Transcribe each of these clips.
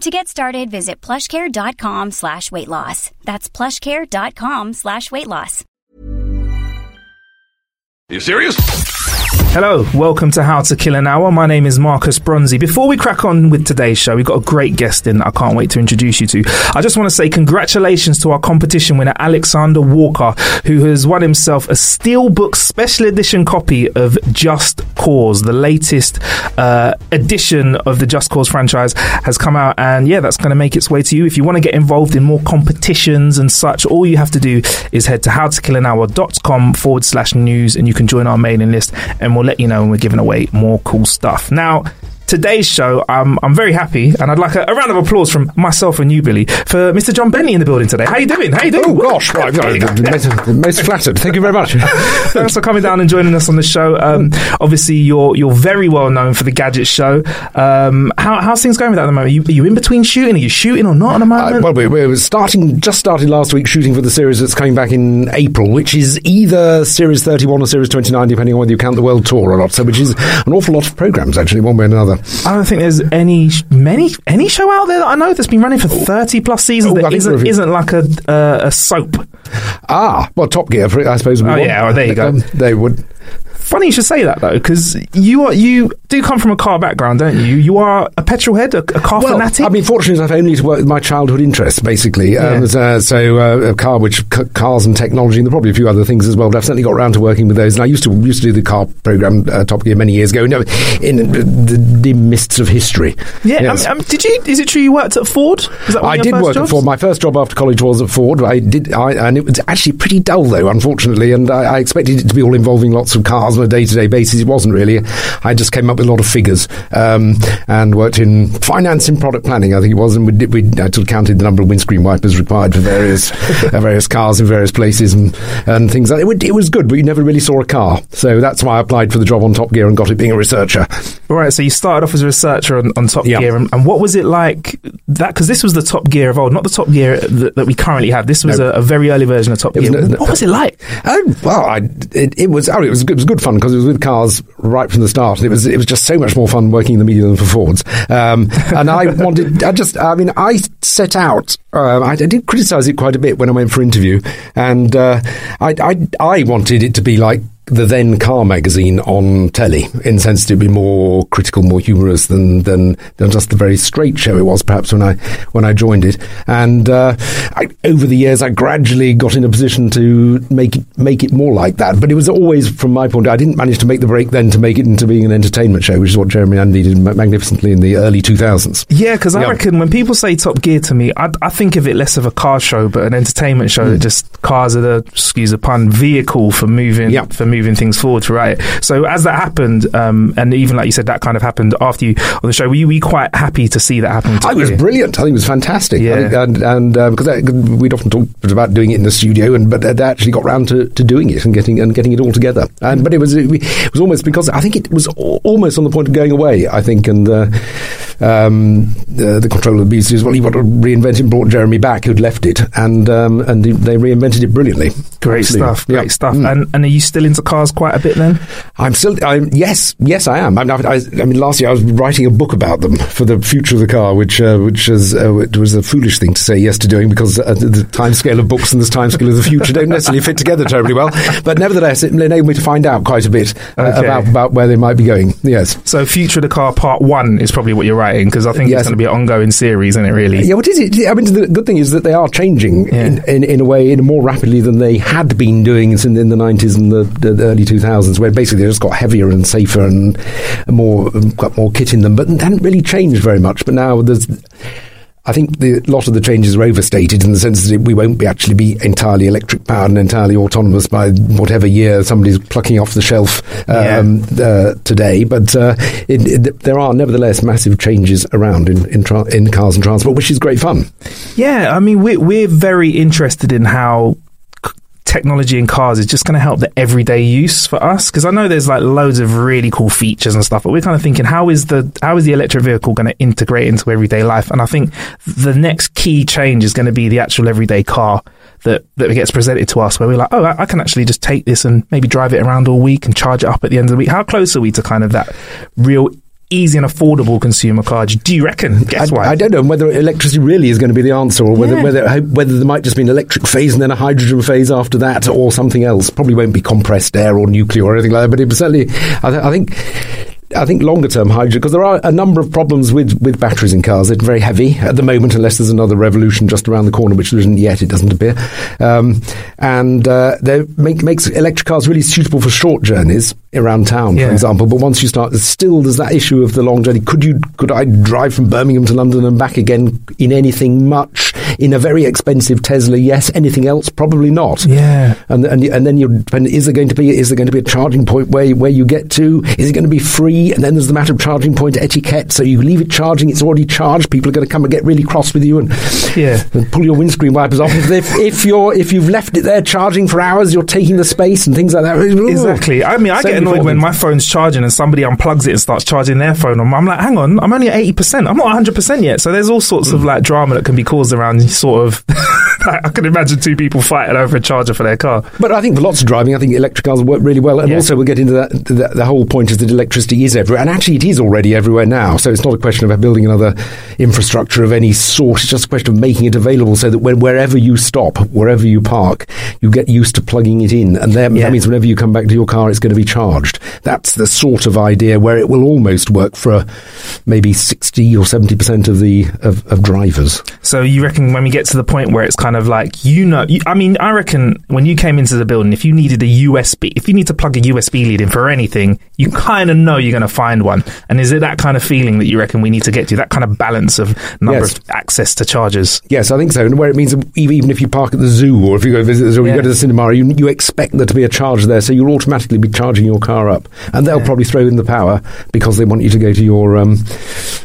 To get started, visit plushcare.com slash weight loss. That's plushcare.com slash weight loss. Are You serious? Hello, welcome to How to Kill an Hour. My name is Marcus Bronzy. Before we crack on with today's show, we've got a great guest in that I can't wait to introduce you to. I just want to say congratulations to our competition winner, Alexander Walker, who has won himself a Steelbook special edition copy of Just Cause. The latest uh, edition of the Just Cause franchise has come out, and yeah, that's going to make its way to you. If you want to get involved in more competitions and such, all you have to do is head to howtokillanhour.com forward slash news, and you can join our mailing list, and we'll let you know when we're giving away more cool stuff. Now, today's show, um, I'm very happy, and I'd like a, a, round of applause from myself and you, Billy, for Mr. Jon Bentley in the building today. How you doing? How you doing? Oh gosh, right, most, most, flattered. Thank you very much. Thanks for coming down and joining us on the show. Um, obviously, you're you're very well known for the Gadget Show. Um, how, how's things going with that at the moment? Are you, are you in between shooting? Are you shooting or not at the moment? Uh, well, we, we're starting, just started last week shooting for the series that's coming back in April, which is either Series 31 or Series 29, depending on whether you count the World Tour or not. So, which is an awful lot of programs, actually, one way or another. I don't think there's any many any show out there that I know that's been running for thirty plus seasons oh, that isn't, isn't like a uh, a soap. Ah, well, Top Gear, I suppose. Oh yeah, well, there you go. Um, they would. Funny you should say that though, because you are you do come from a car background, don't you? You are a petrol head, a, a car well, fanatic. I mean, fortunately, I've only to work with my childhood interests, basically. Yeah. Um, uh, so, uh, a car, which c- cars and technology, and there probably a few other things as well. But I've certainly got around to working with those. And I used to used to do the car program uh, Top Gear many years ago, in, in the dim mists of history. Yeah. Yes. Um, um, did you? Is it true you worked at Ford? I did work jobs? at Ford. My first job after college was at Ford. I did, I, and it was actually pretty dull though, unfortunately. And I, I expected it to be all involving lots of cars on a day to day basis. It wasn't really. I just came up with a lot of figures um, and worked in finance and product planning, I think it was, and we, did, we I sort of counted the number of windscreen wipers required for various uh, various cars in various places and, and things like that. It, it, was good, but you never really saw a car. So that's why I applied for the job on Top Gear and got it being a researcher. Right, so you started off as a researcher on, on Top Yeah. Gear, and, and what was it like that? Because this was the Top Gear of old, not the Top Gear that, that we currently have. This was No. a, a very early version of Top It was Gear. no- what was it like? Oh well, I, it, it was. Oh, it was good. It was good fun because it was with cars right from the start. It was. It was just so much more fun working in the media than for Fords. Um, and I wanted. I just. I mean, I set out. Um, I, I did criticise it quite a bit when I went for interview, and uh, I, I. I wanted it to be like the then car magazine on telly, in the sense to be more critical, more humorous than, than than just the very straight show it was perhaps when I when I joined it. And uh, I, over the years, I gradually got in a position to make it make it more like that. But it was always, from my point, I didn't manage to make the break then to make it into being an entertainment show, which is what Jeremy Andy did magnificently in the early two thousands. Yeah, because I Yeah. reckon when people say Top Gear to me, I, I think of it less of a car show, but an entertainment show. Hmm. That just cars are the excuse the pun vehicle for moving Yeah. for moving things forward, right? So as that happened, um, and even like you said, that kind of happened after you on the show. Were you, were you quite happy to see that happen? I was brilliant. I think it was fantastic. Yeah. Think, and and um, because I- we'd often talked about doing it in the studio, and but they actually got round to, to doing it and getting and getting it all together. And but it was it was almost because I think it was almost on the point of going away. I think, and uh, um, the, the control of the beast is well, he wanted to reinvent it, and brought Jeremy back, who'd left it, and um, and they reinvented it brilliantly. Great Absolutely. stuff, great Yeah. stuff. Mm. And and are you still into cars quite a bit then? I'm still, I'm, yes, yes, I am. I, I, I mean, last year I was writing a book about them for the future of the car, which uh, which is, uh, was a foolish thing to say yes to doing because uh, the, time scale of books and the time scale of the future don't necessarily fit together terribly well. But nevertheless, it enabled me to find out quite a bit uh, Okay. about, about where they might be going. Yes. So, Future of the Car Part One is probably what you're writing because I think Yes. it's going to be an ongoing series, isn't it? Really? Yeah, what is it? I mean, the good thing is that they are changing Yeah. in, in, in a way in more rapidly than they had been doing in, in the 90s and the, the, the early 2000s, where basically they just got heavier and safer and more got more kit in them, but it hadn't really changed very much. But now there's. I think the, a lot of the changes are overstated in the sense that we won't be actually be entirely electric powered and entirely autonomous by whatever year somebody's plucking off the shelf um, uh, today. But uh, it, it, there are nevertheless massive changes around in in, tra- in cars and transport, which is great fun. Yeah, I mean, we're, we're very interested in how technology in cars is just going to help the everyday use for us because I know there's like loads of really cool features and stuff, but we're kind of thinking how is the how is the electric vehicle going to integrate into everyday life? And I think the next key change is going to be the actual everyday car that that gets presented to us, where we're like, oh, I, I can actually just take this and maybe drive it around all week and charge it up at the end of the week. How close are we to kind of that real? Easy and affordable consumer car. Do you reckon? Guess I, what? I don't know whether electricity really is going to be the answer, or whether Yeah. whether whether there might just be an electric phase and then a hydrogen phase after that, or something else. Probably won't be compressed air or nuclear or anything like that. But it certainly, I, th- I think. I think longer term hydrogen, because there are a number of problems with, with batteries in cars. They're very heavy at the moment, unless there's another revolution just around the corner, which there isn't yet, it doesn't appear. Um, and uh, they make, makes electric cars really suitable for short journeys around town, Yeah. for example. But once you start, still there's that issue of the long journey. Could you, could I drive from Birmingham to London and back again in anything much? In a very expensive Tesla, yes. Anything else? Probably not. Yeah. And and and then you. Is there going to be is there going to be a charging point where where you get to? Is it going to be free? And then there's the matter of charging point etiquette. So you leave it charging, it's already charged. People are going to come and get really cross with you and Yeah. and pull your windscreen wipers off. if if you're if you've left it there charging for hours, you're taking the space and things like that. Exactly. I mean, I So get annoyed when my phone's charging and somebody unplugs it and starts charging their phone. I'm, I'm like, hang on, I'm only at 80%. I'm not 100% yet. So there's all sorts Mm. of like drama that can be caused around sort of. I can imagine two people fighting over a charger for their car. But I think for lots of driving, I think electric cars work really well. And Yeah. also, we'll get into that. The, the whole point is that electricity is everywhere. And actually, it is already everywhere now. So it's not a question of building another infrastructure of any sort. It's just a question of making it available so that when, wherever you stop, wherever you park, you get used to plugging it in. And then, Yeah. that means whenever you come back to your car, it's going to be charged. That's the sort of idea where it will almost work for uh, maybe 60 or 70% of the of, of drivers. So you reckon when we get to the point where it's kind of like, you know, you, I mean, I reckon when you came into the building, if you needed a USB, if you need to plug a USB lead in for anything, you kind of know you're going to find one. And is it that kind of feeling that you reckon we need to get to? That kind of balance of number Yes. of access to chargers? Yes, I think so. And where it means even if you park at the zoo or if you go visit the zoo or you go to the cinema, you, you expect there to be a charger there, so you'll automatically be charging your car up. And they'll probably throw in the power because they want you to go to your um,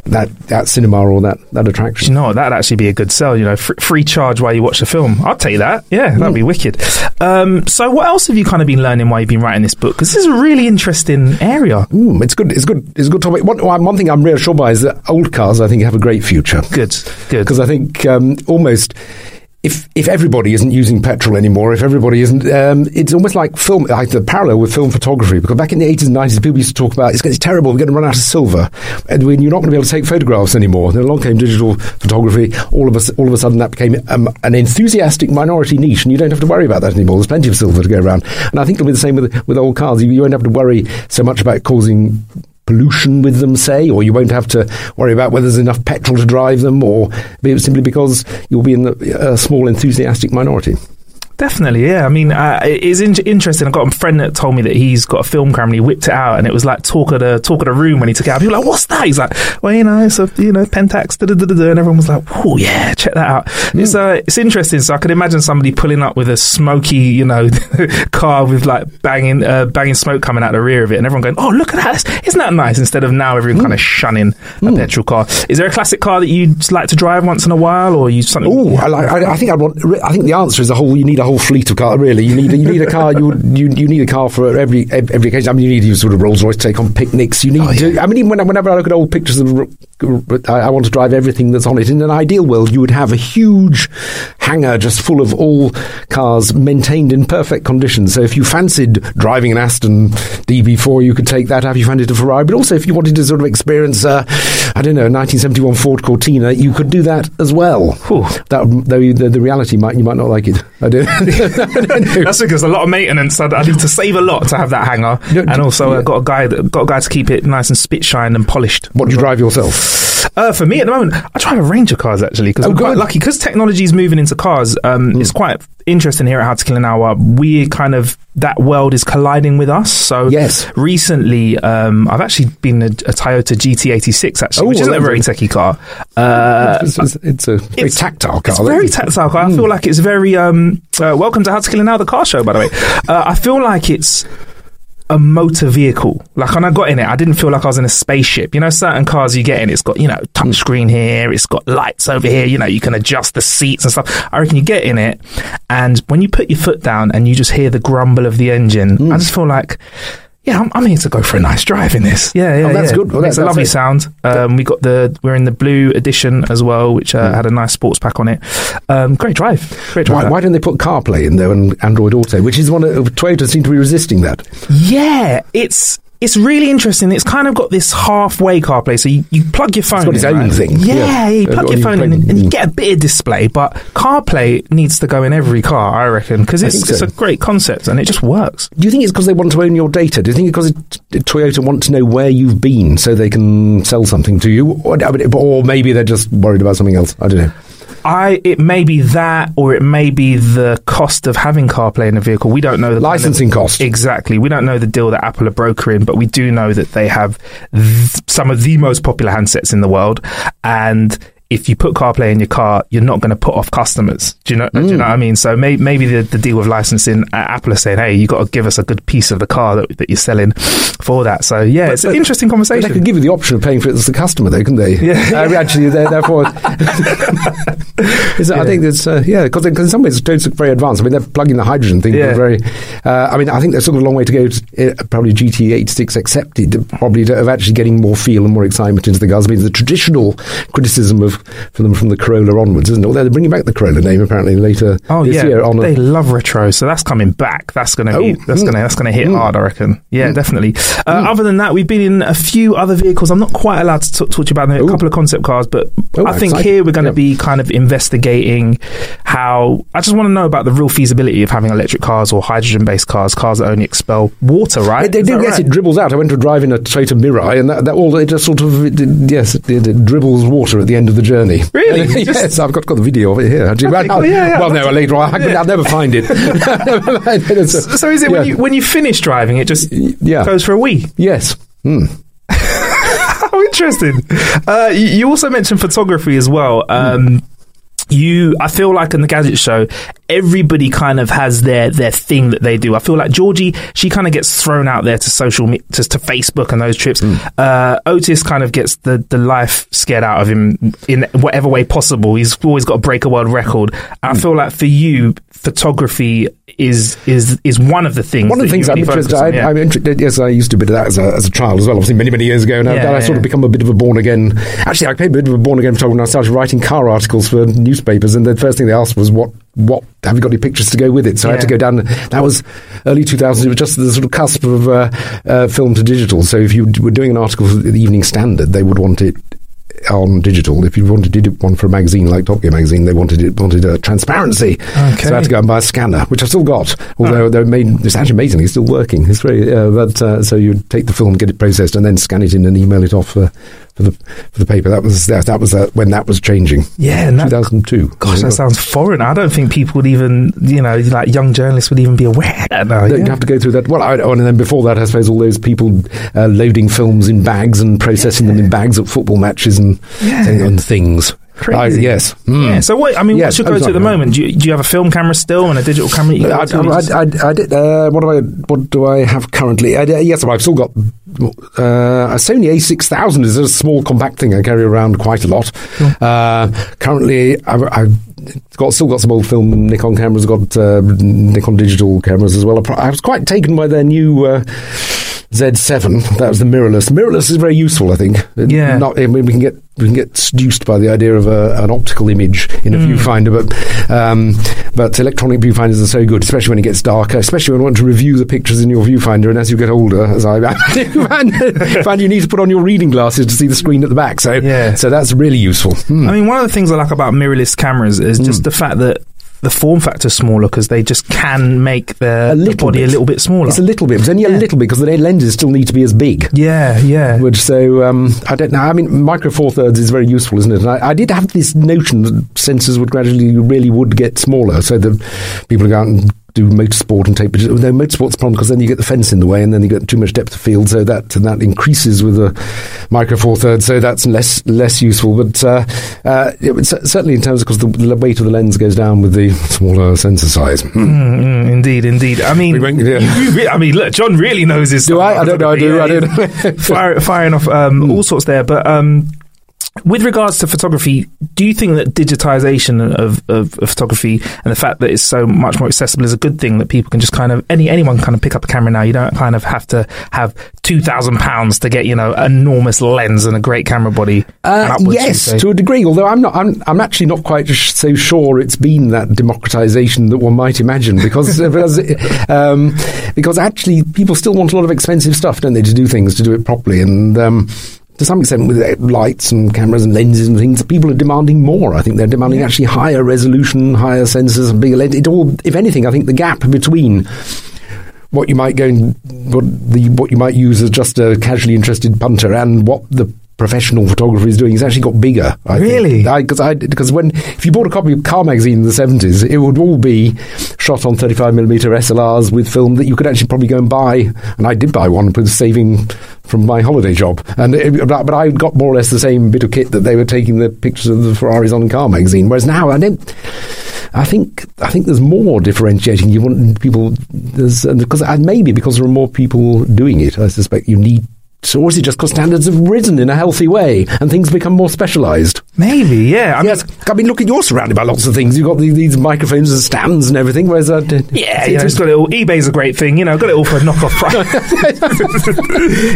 that that cinema or that, that attraction. you know what? That'd actually be a good sell. You know, fr- free charge while you watch the film. I'll take that. Yeah, that'd be wicked. Um, so, what else have you kind of been learning while you've been writing this book? Because this is a really interesting area. Mm, it's good. It's good. It's a good topic. One, one thing I'm reassured by is that old cars, I think, have a great future. Good, good. because I think um, almost if if everybody isn't using petrol anymore, if everybody isn't, um, it's almost like film, like the parallel with film photography. Because back in the eighties and nineties, people used to talk about it's, it's terrible, we're going to run out of silver, and when you're not going to be able to take photographs anymore. Then along came digital photography. All of us, all of a sudden, that became um, an enthusiastic minority niche, and you don't have to worry about that anymore. There's plenty of silver to go around, and I think it'll be the same with with old cars. You, you won't have to worry so much about causing pollution with them, say, or you won't have to worry about whether there's enough petrol to drive them, or simply because you'll be in a uh, small enthusiastic minority. Definitely, yeah. I mean, uh, it is in- interesting. I've got a friend that told me that he's got a film camera and he whipped it out and it was like talk of the talk of the room when he took it out. People were like, "What's that?" He's like, "Well, you know, it's a you know Pentax." Da, da, da, da. And everyone was like, "Oh yeah, check that out." It's uh, it's interesting. So I could imagine somebody pulling up with a smoky, you know, car with like banging uh, banging smoke coming out the rear of it, and everyone going, "Oh, look at! That's- Isn't that nice?" Instead of now everyone kind of shunning a petrol car. Is there a classic car that you'd like to drive once in a while, or you something? Oh, I, like, I, I think I'd want. I think the answer is a whole. You need a whole fleet of cars. Really, you need you need a car. You you, you need a car for every every occasion. I mean, you need your sort of Rolls Royce to take on picnics. You need. to, I mean, even when, whenever I look at old pictures of I, I want to drive everything that's on it. In an ideal world, you would have a huge hangar just full of all cars maintained in perfect condition. So if you fancied driving an Aston DB4, you could take that. If you fancied a Ferrari, but also if you wanted to sort of experience, uh, I don't know, a 1971 Ford Cortina, you could do that as well. Whew. That, though the, the reality might you might not like it. I don't, I don't know. That's because a lot of maintenance. I, I need to save a lot to have that hanger, No, and also yeah. uh, got a guy that got a guy to keep it nice and spit shine and polished. What do you drive yourself? Uh, for me at the moment, I drive a range of cars actually because Oh, I'm quite. Hmm. lucky because technology is moving into cars. Um, It's quite interesting here at How to Kill an Hour. We kind of that world is colliding with us. So Yes. recently, um, I've actually been a, a Toyota GT86 actually, Oh, which isn't a very techie car. Uh, it's, it's, it's a very it's- tactile car. it's very tactile. car. I feel like it's very. Um, uh, welcome to How to Kill an Hour, the car show. By the way, uh, I feel like it's a motor vehicle. Like when I got in it, I didn't feel like I was in a spaceship. You know, certain cars you get in, it's got you know touchscreen here, it's got lights over here. You know, you can adjust the seats and stuff. I reckon you get in it, and when you put your foot down and you just hear the grumble of the engine, I mm. just feel like. Yeah, I'm, I'm here to go for a nice drive in this. Yeah, yeah, Oh, that's yeah. good. Well, Makes that- a lovely it. sound. Um, we got the we're in the blue edition as well, which uh, had a nice sports pack on it. Um, great drive, great drive. Why, why don't they put CarPlay in there and Android Auto, which is one of Toyota seem to be resisting that. Yeah, it's it's really interesting. It's kind of got this halfway CarPlay. So you, you plug your phone. got its in, own right? thing. Yeah, Yeah. you plug your you phone in and, you get a bit of display. But CarPlay needs to go in every car, I reckon, because it's think it's a great concept and it just works. Do you think it's because they want to own your data? Do you think it's because it, Toyota want to know where you've been so they can sell something to you? Or, or maybe they're just worried about something else? I don't know. I it may be that, or it may be the cost of having CarPlay in a vehicle. We don't know the kind of- Licensing cost. Exactly. We don't know the deal that Apple are brokering, but we do know that they have th- some of the most popular handsets in the world. And if you put CarPlay in your car, you're not going to put off customers. Do you know? Do you know what I mean? So may- maybe the, the deal with licensing, uh, Apple are saying, "Hey, you got to give us a good piece of the car that, that you're selling for that." So yeah, it's an interesting conversation. they could give you the option of paying for it as the customer, though, couldn't they? Yeah. Uh, actually, they're, therefore, Is it- I think it's uh, yeah, because in some ways it's very advanced. I mean, they're plugging the hydrogen thing. Yeah. Yeah. Very. Uh, I mean, I think there's sort of a long way to go. To, uh, probably GT86 accepted, probably to, of actually getting more feel and more excitement into the cars. I mean, the traditional criticism of for them from the Corolla onwards, isn't it? Although they're bringing back the Corolla name apparently later Oh this yeah, year. On a, they love retro, so that's coming back. That's gonna be Oh, that's mm. gonna that's gonna hit Mm. hard, I reckon. Yeah, definitely. Uh, Other than that, we've been in a few other vehicles. I'm not quite allowed to t- talk to you about them. A couple of concept cars, but Oh, I think exciting. here we're going to Yeah. be kind of investigating how. I just want to know about the real feasibility of having electric cars or hydrogen based cars, cars that only expel water. Right? They, they do, yes, right? it dribbles out. I went to drive in a Toyota Mirai, and that, that all it just sort of it- yes, it, it dribbles water at the end of the journey. Really? yes, Just- I've got, got the video of it here. Actually, well, cool. Yeah, yeah, well, no, to- later on, I could, yeah. I'll never find it. Never find it. A- So is it when you when you finish driving, it just goes for a wee? Yes. Hmm. How interesting. Uh, you, you also mentioned photography as well. Um, you, I feel like in the gadget show, everybody kind of has their their thing that they do. I feel like Georgie, she kind of gets thrown out there to social, me- to, to Facebook and those trips. Uh, Ortis kind of gets the the life scared out of him in whatever way possible. He's always got to break a world record. I feel like for you, photography is is is one of the things. One of the things I'm interested. on, yeah. I'm interested. Yes, I used to do a bit of that as a, as a child as well. Obviously, many many years ago. And I've, Yeah, I yeah, sort yeah. of become a bit of a born again. Actually, I became a bit of a born again photographer when I started writing car articles for newspapers. And the first thing they asked was, "What what have you got any pictures to go with it?" So I had to go down. That was early 2000s. It was just the sort of cusp of uh, uh, film to digital. So if you were doing an article for the Evening Standard, they would want it on digital. If you wanted to do one for a magazine like Top Gear magazine, they wanted it wanted a transparency. So I had to go and buy a scanner, which I still got. Although they're made, it's actually amazing. It's still working. It's very. Uh, but uh, so you take the film, get it processed, and then scan it in and email it off uh, for the for the paper. That was that, that was uh, when that was changing. Yeah, and that- 2002. Gosh, that sounds foreign. I don't think people would even, you know, like young journalists would even be aware. of that now, You'd have to go through that. Well, I, oh, and then before that, I suppose all those people uh, loading films in bags and processing them in bags at football matches and, Yeah. and things. I- yes. Mm. Yeah. So what? I mean, Yeah, what's your go-to at the moment? Do you, do you have a film camera still and a digital camera? you I? You I, I, did. Uh, what do I? What do I have currently? I, yes, I've still got uh, a Sony A6000. is a small compact thing I carry around quite a lot. Uh, currently, I've, I've got still got some old film Nikon cameras. Got uh, Nikon digital cameras as well. I I was quite taken by their new. Uh, Z7. That was the mirrorless. Mirrorless is very useful, I think. Yeah. Not, I mean, we can get we can get seduced by the idea of a, an optical image in a Mm. viewfinder, but um, but electronic viewfinders are so good, especially when it gets darker, especially when you want to review the pictures in your viewfinder. And as you get older, as I find, find you need to put on your reading glasses to see the screen at the back. So Yeah. so that's really useful. Hmm. I mean, one of the things I like about mirrorless cameras is just the fact that the form factor smaller because they just can make the, body bit. a little bit smaller. It's a little bit, but only a little bit because the lenses still need to be as big. yeah, yeah. Which so um, I don't know. I mean, micro four thirds is very useful, isn't it? And I, I did have this notion that sensors would gradually really would get smaller, so that people go out and do motorsport and take pictures. No, motorsport's a problem because then you get the fence in the way, and then you get too much depth of field, so that that increases with a micro four thirds. So that's less less useful. But uh, uh, it certainly in terms of because the, the weight of the lens goes down with the smaller sensor size. Hmm. Mm, mm, indeed, indeed. I mean, We yeah. you- you I mean, look, Jon really knows his. Do stuff I? I don't know, I do, photography. I don't know. Hmm. Fire, firing off um, all sorts there, but um, with regards to photography, do you think that digitization of, of, of photography and the fact that it's so much more accessible is a good thing that people can just kind of any anyone can kind of pick up a camera now? You don't kind of have to have two thousand pounds to get you know enormous lens and a great camera body. Uh, yes, to a degree. Although I'm not, I'm, I'm actually not quite so sure it's been that democratization that one might imagine, because because, um, because actually people still want a lot of expensive stuff, don't they, to do things to do it properly, and. Um, to some extent, with uh, lights and cameras and lenses and things, people are demanding more. I think they're demanding actually higher resolution, higher sensors, and bigger lens. It all, if anything, I think the gap between what you might go and what the what you might use as just a casually interested punter and what the professional photographer is doing has actually got bigger. I Really? Because I because when if you bought a copy of Car Magazine in the seventies, it would all be shot on thirty five millimeter SLRs with film that you could actually probably go and buy. And I did buy one with saving from my holiday job, and it, but but I got more or less the same bit of kit that they were taking the pictures of the Ferraris on Car Magazine. Whereas now I don't. I think I think there's more differentiating. You want people there's because maybe because there are more people doing it. I suspect you need. So, or is it just because standards have risen in a healthy way and things become more specialised? Maybe, yeah. I mean, yes, I mean, look, at you're surrounded by lots of things. You've got these, these microphones and stands and everything. Whereas, uh, Yeah, you know, it's got it all. eBay's a great thing, you know, got it all for a knockoff price.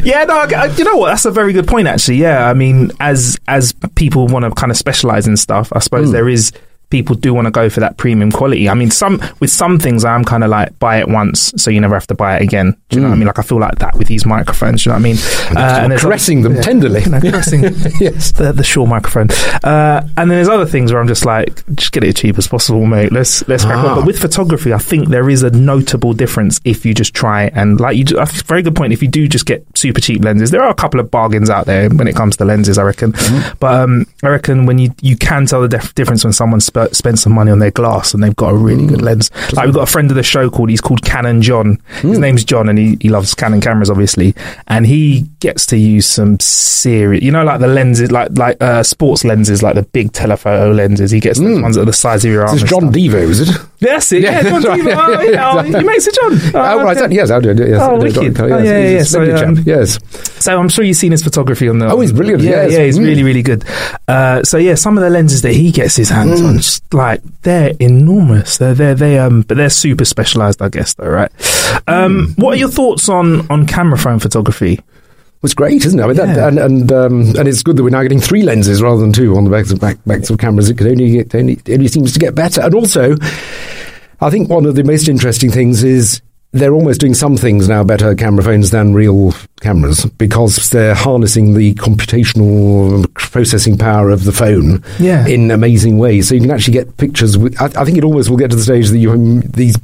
yeah, no, I- you know what? That's a very good point, actually. Yeah, I mean, as as people want to kind of specialize in stuff, I suppose there is people do want to go for that premium quality. I mean, some with some things, I'm kind of like buy it once, so you never have to buy it again. Do you know what I mean? Like I feel like that with these microphones. Do you know what I mean? Uh, You're there's caressing them tenderly. you know, caressing Yes. the the Shure microphone. Uh, and then there's other things where I'm just like, just get it as cheap as possible, mate. Let's let's crack Ah. on. But with photography, I think there is a notable difference if you just try and like you. do- a very good point. If you do just get super cheap lenses, there are a couple of bargains out there when it comes to lenses. I reckon, but um, I reckon when you you can tell the def- difference when someone sp- spent some money on their glass and they've got a really good mm. lens. Like we've got a friend of the show called he's called Canon John. His mm. name's John and he, he loves Canon cameras obviously, and he gets to use some serious, you know, like the lenses, like like uh, sports lenses, like the big telephoto lenses. He gets those mm. ones that are the size of your arm. John stuff. Devo, is it? That's it. Yeah, Yeah, John right. Devo. Oh, Yeah, yeah, oh, you makes it John. Oh, right. okay. Yes, I do. Yes, oh, wicked. Oh, yeah, yeah. yeah. So, um, yes. So I'm sure you've seen his photography on the. Oh, he's brilliant, Yeah, yes. yeah, he's Mm. really, really good. Uh, so yeah, some of the lenses that he gets his hands Mm. on, just like they're enormous. They're they're they um, but they're super specialized, I guess. Though, right? Um, Mm. what are your thoughts on on camera phone photography? It's great, isn't it? I mean, that, and and um, and it's good that we're now getting three lenses rather than two on the backs of back, backs of cameras. It could only get only, it only seems to get better. And also, I think one of the most interesting things is they're almost doing some things now better camera phones than real cameras because they're harnessing the computational processing power of the phone Yeah. in amazing ways. So you can actually get pictures. With, I, I think it almost will get to the stage that you these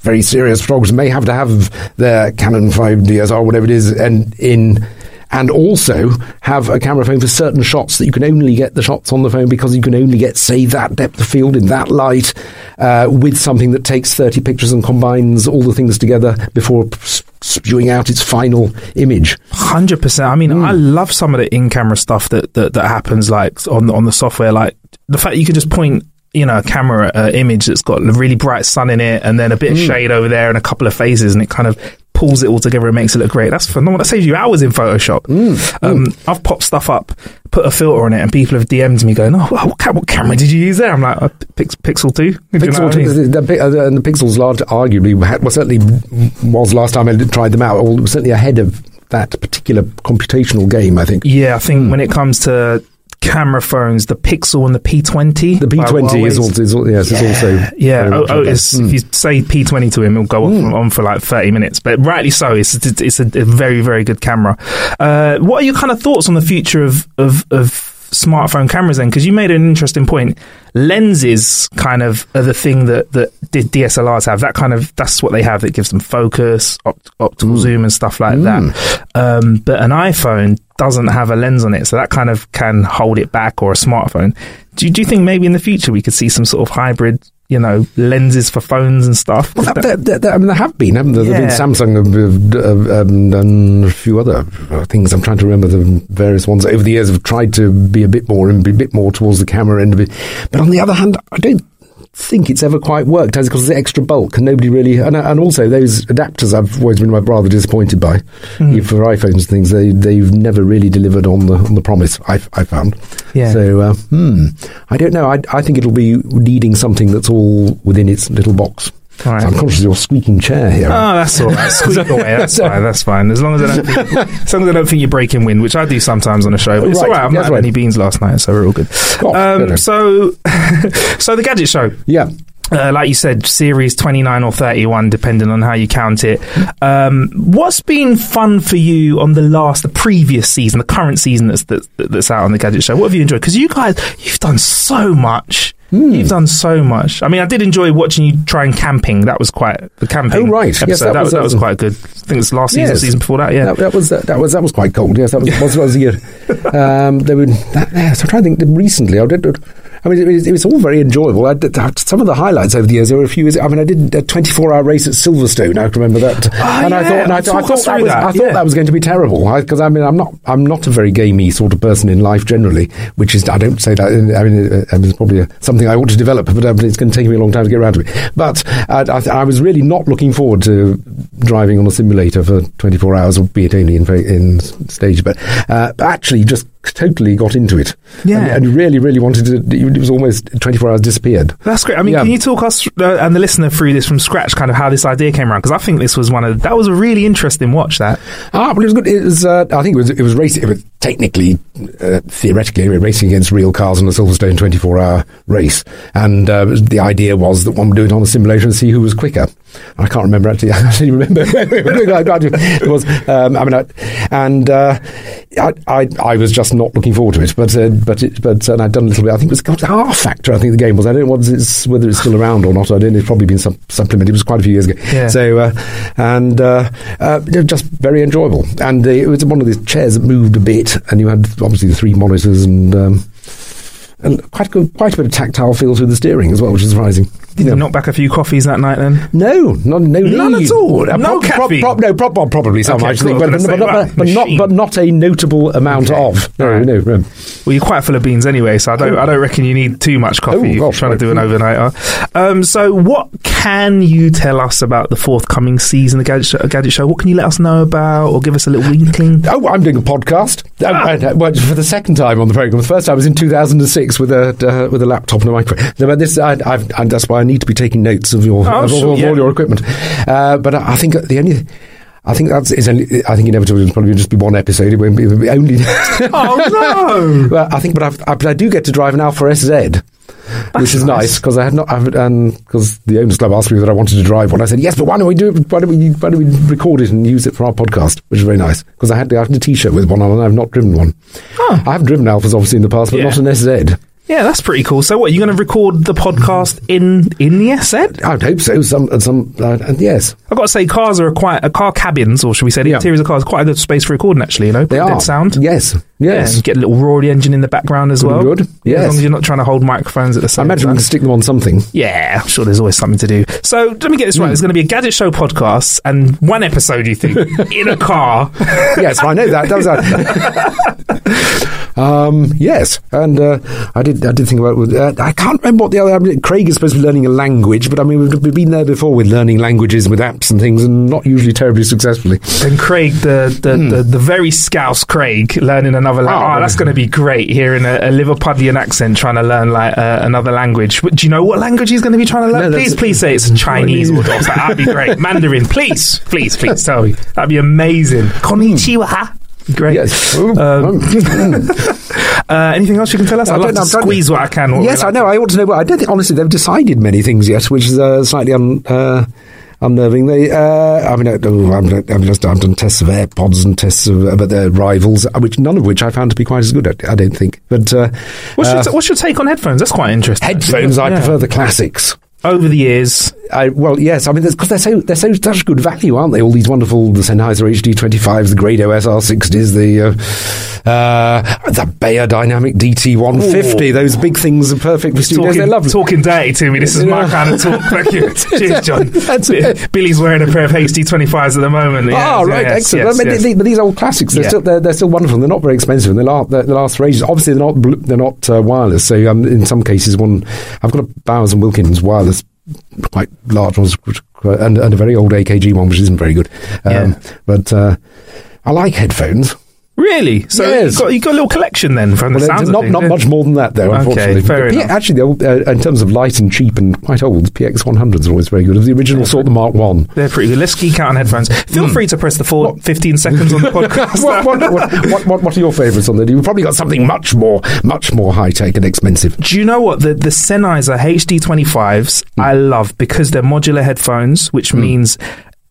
very serious photographers may have to have their Canon 5DS or whatever it is, and in and also have a camera phone for certain shots that you can only get the shots on the phone because you can only get, say, that depth of field in that light uh, with something that takes 30 pictures and combines all the things together before spewing out its final image. Hundred percent. I mean, Hmm. I love some of the in-camera stuff that, that that happens, like on the, on the software. Like the fact you can just point, you know, a camera uh, image that's got a really bright sun in it, and then a bit Hmm. of shade over there, and a couple of phases, and it kind of pulls it all together and makes it look great. That's phenomenal. That saves you hours in Photoshop. Hmm. Um, I've popped stuff up, put a filter on it, and people have DM'd me going, "Oh, what, what camera did you use there?" I'm like, uh, Pix- "Pixel 2. Do you know Pixel, what I mean? the, the, and the Pixels large, arguably, had, well, certainly was last time I tried them out, or certainly ahead of that particular computational game. I think. Yeah, I think when it comes to camera phones, the Pixel and the P20. The P20 is also, is, yes, is also Yeah, oh, oh, it's, Mm. if you say P20 to him, it'll go on, on for like 30 minutes. But rightly so, it's it's, a very, very good camera. Uh, what are your kind of thoughts on the future of, of, of smartphone cameras then? Because you made an interesting point. Lenses kind of are the thing that, that DSLRs have. That kind of, that's what they have that gives them focus, opt- optical zoom and stuff like that. Um, but an iPhone doesn't have a lens on it, so that kind of can hold it back or a smartphone. Do do you think maybe in the future we could see some sort of hybrid, you know, lenses for phones and stuff? Well, there, there, there- I mean, there have been, haven't there? There have been Samsung have, have, um, done a few other uh, things. I'm trying to remember the various ones over the years have tried to be a bit more and be a bit more towards the camera end of it. But on the other hand, I don't think it's ever quite worked as because of the extra bulk and nobody really and, and also those adapters I've always been rather disappointed by. Even for iPhones and things they they've never really delivered on the on the promise I, I found. Yeah. so uh, hmm. I don't know. I, I think it'll be needing something that's all within its little box right. I'm conscious of your squeaking chair here Oh, that's all right. Squeak away. That's fine. That's fine. As long as I don't think, as long as I don't think you're breaking wind, which I do sometimes on the show. But it's Right. all right. I've not had right. any beans last night, so we're all good. Oh, um, so, so the gadget show. yeah Uh, like you said, series 29 or 31, depending on how you count it. Um, what's been fun for you on the last, the previous season, the current season that's, that's, that's out on the Gadget Show? What have you enjoyed? Because you guys, you've done so much. Hmm. You've done so much. I mean, I did enjoy watching you trying camping. That was quite the camping. Oh, right. Yes, episode. that that, was- that was quite good. I think it's last season, Yes. season before that. Yeah. That, that was that, was that was quite cold. Yes, that was was, was good. Um, there were that, yes, I'm trying to think. Recently, I did. I mean, it was, it was all very enjoyable. I some of the highlights over the years. There were a few. years- I mean, I did a 24 hour race at Silverstone. I can remember that. and I thought, and I, thought- I thought that was, that, I thought yeah. that was going to be terrible. Because I, mean, I'm not, I'm not a very gamey sort of person in life generally. Which is, I don't say that. I mean, uh, I mean it's probably a, something I ought to develop, but uh, it's going to take me a long time to get around to it. But uh, I, I was really not looking forward to driving on a simulator for 24 hours, albeit only in in stage. But uh, actually, just totally got into it. Yeah. and, and really, really wanted to. It was almost 24 hours disappeared. That's great. I mean, Yeah. can you talk us uh, and the listener through this from scratch, kind of how this idea came around? Because I think this was one of that was a really interesting watch. That Ah, but it was good. It was. Uh, I think it was. It was racing. It was technically, uh, theoretically, we're racing against real cars in a Silverstone 24-hour race, and uh, the idea was that one would do it on a simulation and see who was quicker. I can't remember actually. I actually remember. it was. Um, I mean, I, and uh, I, I, I was just not looking forward to it. But uh, but it, but and I'd done a little bit. I think it was rFactor. I think the game was. I don't know what it's, whether it's still around or not. I don't know. It's probably been some supplemented. It was quite a few years ago. Yeah. So uh, and uh, uh, just very enjoyable. And uh, it was one of these chairs that moved a bit, and you had obviously the three monitors and. Um, and quite a, quite a bit of tactile feel to the steering as well, which is surprising. did you knock back a few coffees that night? Then No, no, no, None need. at all? Uh, No prob- caffeine? prob- no, prob- prob- probably some Okay, actually, but, but, but, say, but, not, but not a notable amount Okay. of. No, right. no, no. Well, you're quite full of beans anyway, so I don't. I don't reckon you need too much coffee. Oh, if you're gosh, trying to do an overnighter. Um, so, what can you tell us about the forthcoming season of Gadget Show, Gadget Show? What can you let us know about, or give us a little inkling? Oh, I'm doing a podcast. Uh, Ah. uh, well, for the second time on the program. The first time was in 2006 with a uh, with a laptop and a microphone. No, but this, I, I've, and that's why I need to be taking notes of your Oh, of, all- sure, of yeah. all your equipment. Uh, but I, I think the only. I think that's is only, I think inevitably it'll probably just be one episode. It won't be, only. oh no! Well, I think, but I've, I, but I do get to drive an Alfa SZ, which is nice because I had not, because the owners club asked me that I wanted to drive one. I said yes, but why don't we do it? Why don't we? Why don't we record it and use it for our podcast? Which is very nice because I had, I had a T-shirt with one on and I've not driven one. I have driven Alfas obviously in the past, but Yeah. not an SZ. Yeah, that's pretty cool. So, what you're going to record the podcast in in the SZ? I'd hope so. Some, and some, uh, and yes, I've got to say, cars are quite a car cabins, or should we say, the Yeah. interiors of cars, quite a good space for recording. Actually, you know, they are sound. Yes, Yeah, yes. and get a little Rory engine in the background as well. good, Yeah, as long as you're not trying to hold microphones at the same I imagine we time. can stick them on something. Yeah, I'm sure there's always something to do. So let me get this right. There's going to be a gadget show podcast and one episode, you think, in a car. yes, I know that. That was um, yes, and uh, I did. I did think about. it Uh, I can't remember what the other. I mean, Craig is supposed to be learning a language, but I mean, we've, we've been there before with learning languages with apps and things, and not usually terribly successfully. and Craig, the the, the, the very scouse Craig, learning an another language. Oh, Oh, that's going to be great hearing a, a Liverpudlian accent trying to learn like uh, another language. But do you know what language he's going to be trying to learn? No, please, please say it's Chinese or something. That'd be great. Mandarin, please, please, please tell me. That'd be amazing. Konnichiwa. Great. Yes. Um, uh, anything else you can tell us? I I'd love don't know, to I'm squeeze what I can. what yes, I know. I ought to know, but I don't think honestly they've decided many things yet, which is uh, slightly un, uh, unnerving. They, uh, I mean, I, I'm, I'm just I've done tests of AirPods and tests of uh, but their rivals, uh, which none of which I found to be quite as good. I, I don't think, but uh, What's, uh, your, what's your take on headphones? That's quite interesting. headphones, I prefer the classics. Over the years, I, well, yes, I mean, because they're so they're so such good value, aren't they? All these wonderful the Sennheiser HD25s, the Grado SR60s, the uh, uh, the Beyerdynamic DT150. Ooh. Those big things are perfect for studios. talking, They're lovely. talking dirty to me. This is my kind of talk. Thank you. Cheers, Jon. That's it. Billy's wearing a pair of HD25s at the moment. Ah, Yes, right, yes, excellent. yes, I mean, yes. they- but these old classics, they're Yeah. still they're, they're still wonderful. They're not very expensive, and they last they last for ages. Obviously, they're not they're not uh, wireless. So um, in some cases, one I've got a Bowers and Wilkins wireless, quite large ones, and, and a very old AKG one, which isn't very good. Um, Yeah. But uh, I like headphones. Really? So Yes. you've, got, you've got a little collection then from the Well, sounds of not things, not yeah. much more than that, though. Okay, Unfortunately, fair But enough. actually, the old, uh, in terms of light and cheap and quite old, PX 100s are always very good. Of the original sort, the Mark One. They're pretty good. Let's geek out on headphones. Feel free to press the full 15 seconds on the podcast. what, what, what, what, what, what are your favourites on there? You've probably got something much more, much more high tech and expensive. Do you know what the the Sennheiser HD25s Hmm. I love because they're modular headphones, which means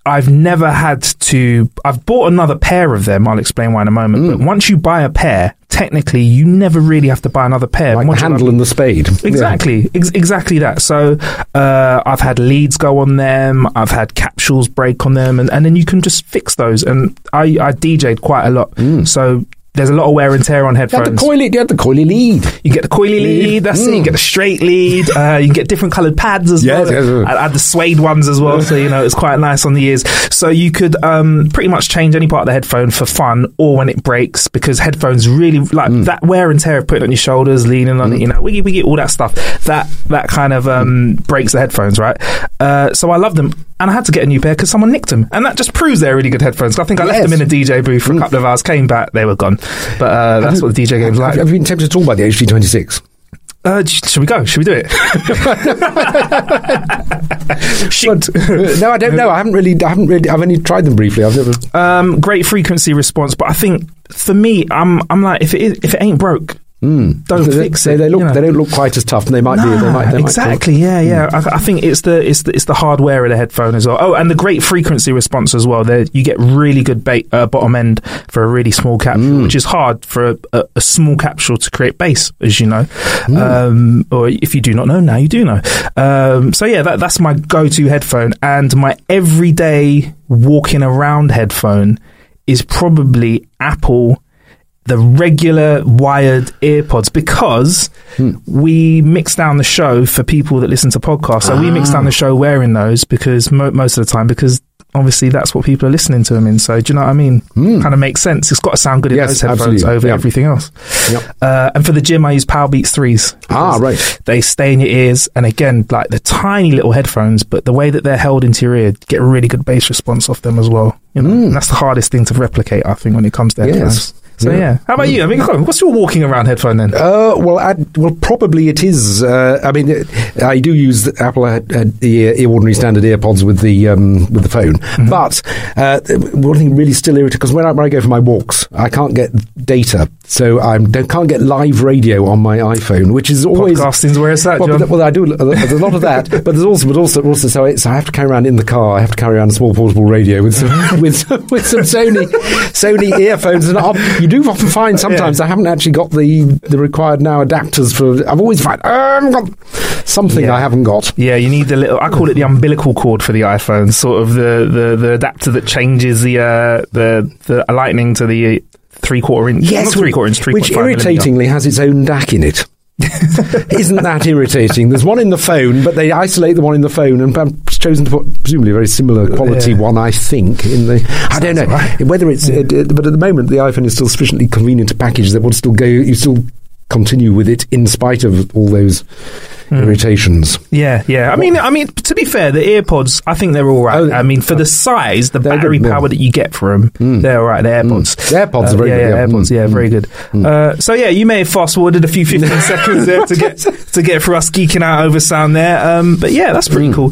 I've never had to. I've bought another pair of them. I'll explain why in a moment. Hmm. But once you buy a pair, technically you never really have to buy another pair. Like the handle and the spade. Exactly, ex- exactly that. So uh, I've had leads go on them, I've had capsules break on them, and, and then you can just fix those. And I, I DJ'd quite a lot, so there's a lot of wear and tear on You had the headphones. coily, you had the coily lead. You get the coily lead, that's it. You get the straight lead. Uh, you get different coloured pads as Yes, well. yes, yes. I had the suede ones as well, so you know it's quite nice on the ears. So you could um, pretty much change any part of the headphone for fun or when it breaks, because headphones really like Mm. that wear and tear of putting it on your shoulders, leaning on it, you know, wiggy wiggy, all that stuff. That that kind of um, breaks the headphones, right? Uh, so I love them, and I had to get a new pair because someone nicked them, and that just proves they're really good headphones. I think I left them in a DJ booth for a couple of hours, came back, they were gone. But uh, that's what the DJ game's like. Have you been tempted at all by the HD26? Uh, should we go? Should we do it? No, I don't know. I haven't really. I haven't really. I've only tried them briefly. I've never. um, great frequency response, but I think for me, I'm I'm like if it is, if it ain't broke, don't they, fix they, it. They look. you know. They don't look quite as tough, and they might be. They might. They exactly. yeah, yeah. I, I think it's the it's the it's the hardware of the headphone as well. Oh, and the great frequency response as well. There, you get really good ba- uh, bottom end for a really small capsule, which is hard for a, a, a small capsule to create bass, as you know. Um, or if you do not know, now you do know. Um, so yeah, that, that's my go-to headphone, and my everyday walking around headphone is probably Apple the regular wired earpods because we mix down the show for people that listen to podcasts. So we mix down the show wearing those because mo- most of the time because obviously that's what people are listening to them in. So do you know what I mean? Kind of makes sense. It's got to sound good in Yes, those headphones absolutely. over Yeah. everything else. Yep. Uh, and for the gym, I use Powerbeats threes. Ah, right. They stay in your ears, and again, like the tiny little headphones, but the way that they're held into your ear, get a really good bass response off them as well. You know, and that's the hardest thing to replicate, I think, when it comes to Mm. Yes. So Yeah. yeah. how about you? I mean, what's your walking around headphone then? Uh, well, I, well, probably it is. Uh, I mean, uh, I do use the Apple uh, uh, the uh, ordinary standard earpods with the um, with the phone, Mm-hmm. but uh, one thing really still irritating because when I, when I go for my walks, I can't get data, so I can't get live radio on my iPhone, which is always Podcasting's where it's at, Well, but- well, I do. There's a lot of that, but there's also, but also, also, so, it's, I have to carry around in the car. I have to carry around a small portable radio with some, with some, with some Sony Sony earphones, and I'll, you do often find sometimes I haven't actually got the the required now adapters for. I've always found got something Yeah. I haven't got. Yeah, you need the little. I call it the umbilical cord for the iPhone, sort of the the, the adapter that changes the uh, the the lightning to the three quarter inch. Yes, three quarter inch, three which irritatingly has its own DAC in it. Isn't that irritating? There's one in the phone, but they isolate the one in the phone and I've chosen to put presumably a very similar quality Yeah. one. I think in the. I don't know right. whether it's, uh, uh, but at the moment the iPhone is still sufficiently convenient to package that would still go. You still continue with it in spite of all those Hmm. irritations. Yeah, yeah. I mean, I mean, to be fair, the earpods, I think they're all right. Oh, I mean, for the size, the battery good, yeah. power that you get for them, they're all right. The AirPods, The AirPods are very yeah, good, Yeah, yeah. AirPods, Mm, yeah, very good. Uh, so yeah, you may have fast forwarded a few fifteen seconds there to get to get for us geeking out over sound there. Um, but yeah, that's pretty cool.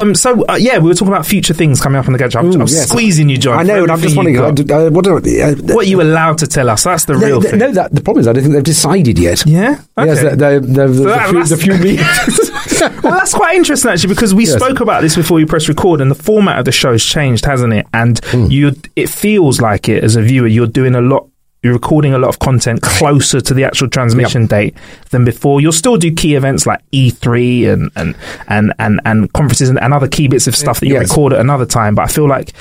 Um, so uh, yeah, we were talking about future things coming up on the gadget. I'm, Ooh, I'm yes. squeezing you, Jon. I know, and I'm just wondering, uh, uh, what, do- uh, what are you allowed to tell us? That's the real th- thing. no, that, the problem is I don't think they've decided yet. Yeah? Yes, Okay. the, the, the, the, that- few, the few meetings. well, that's quite interesting actually because we Yes. spoke about this before we press record, and the format of the show's changed, hasn't it? And Hmm. you, it feels like it as a viewer, you're doing a lot. You're recording a lot of content closer to the actual transmission date than before. You'll still do key events like E3 and and and and, and conferences and, and other key bits of stuff that you Yes. record at another time. But I feel like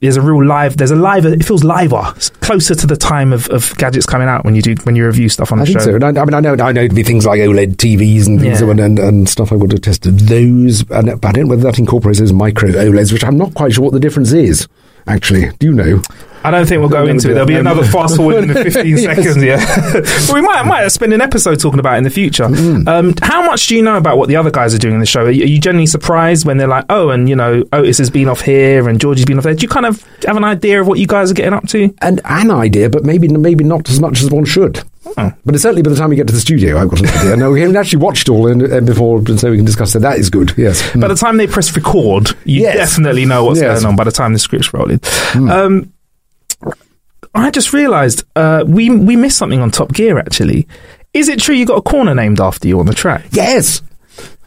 there's a real live. There's a live. It feels liver, closer to the time of, of gadgets coming out when you do when you review stuff on I the show. so. I, I mean, I know, I know it'd be things like OLED TVs and things Yeah. and, and, and stuff. I would have tested those, and, but I don't know whether that incorporates those micro OLEDs, which I'm not quite sure what the difference is. Actually, do you know? I don't think we'll go into it. There'll be another no. fast forward in the 15 seconds. Yeah, we might might spend an episode talking about it in the future. Mm. Um, how much do you know about what the other guys are doing in the show? Are you, are you generally surprised when they're like, "Oh, and you know, Ortis has been off here and Georgie's been off there"? Do you kind of have an idea of what you guys are getting up to? And an idea, but maybe maybe not as much as one should. Oh. But certainly by the time we get to the studio, I've got an idea. No, we haven't actually watched all and, and before, so we can discuss it. That is good. Yes. By the time they press record, you Yes. definitely know what's Yes. Going on. By the time the script's rolling, um, I just realised uh, we we missed something on Top Gear. Actually, is it true you got a corner named after you on the track? Yes.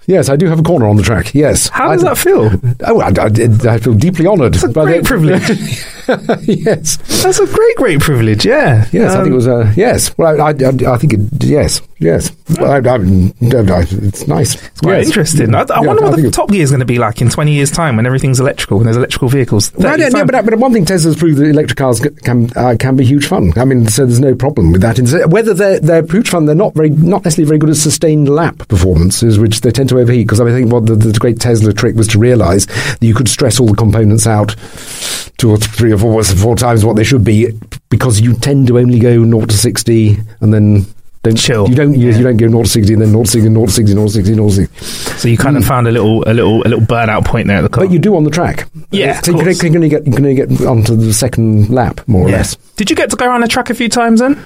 Yes, I do have a corner on the track. Yes. How does I, that feel? Oh, I, I, I feel deeply honoured. It's a great privilege. yes. That's a great, great privilege. Yeah. Yes, I Um, think it was. a yes, well, I, I, I think it. Yes, yes. I, I, I, it's nice. It's quite Yes. interesting. I, I Yeah, wonder what the Top Gear is going to be like in 20 years' time when everything's electrical, and there's electrical vehicles. Well, I don't know, 35 but, but one thing Tesla's proved that electric cars can uh, can be huge fun. I mean, so there's no problem with that. Whether they're they're huge fun, they're not very not necessarily very good at sustained lap performances, which they tend to overheat. Because I think what the, the great Tesla trick was to realise that you could stress all the components out two or three or four four times what they should be, because you tend to only go 0 to 60 and then. Don't, Chill. You don't. You, Yeah. you don't go 0 to 60 and then 0 to 60, 0 to 60, 0 to 60, 0 to 60. So you kind of mm. found a little, a little, a little burnout point there at the car. But you do on the track. Yeah, So you course. can, only get you can only get onto the second lap more or less. Did you get to go around the track a few times then?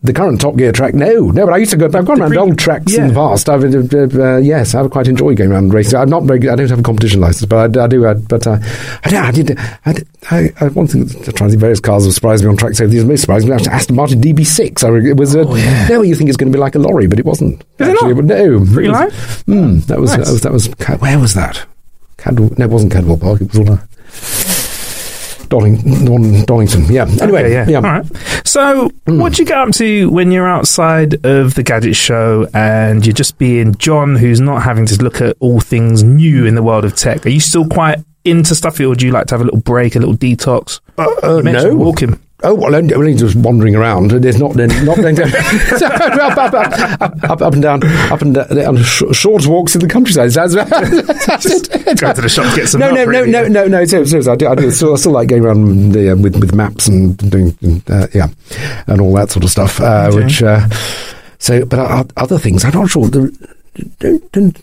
The current Top Gear track, no, no. But I used to go. I've gone around pre- old tracks yeah. in the past. I've, uh, uh, yes, I quite enjoy going around racing. I'm not very. I don't have a competition license, but I, I do. I, but uh, I, I did. I, did I, I, one thing. I'm trying to various cars have surprised me on tracks over the years. Most surprised me actually Aston Martin DB6. I, it was. Uh, No, you think it's going to be like a lorry, but it wasn't. Oh, Is it actually. not? No, It was- light? Mm, that was. Nice. That was. That was. Where was that? Cadwell, no, it wasn't Cadwell Park. It was all. Uh, Donning, Don, Donington. Yeah. Anyway, Okay, yeah. yeah. All right. So, what do you get up to when you're outside of the gadget show and you're just being Jon, who's not having to look at all things new in the world of tech? Are you still quite into stuff, or do you like to have a little break, a little detox? Uh, You no. walking. Oh well, only, only just wandering around. There's not then not going down up, up, up, up, up, and down, up and down, sh- short walks in the countryside. That's, that's. Go to the shop to get some No, no, no, really. no, no, no. Seriously, I do. I, do. Still, I still like going around the, uh, with with maps and doing uh, yeah, and all that sort of stuff. Uh, Okay. Which uh, so, but uh, other things, I'm not sure. The, don't, don't,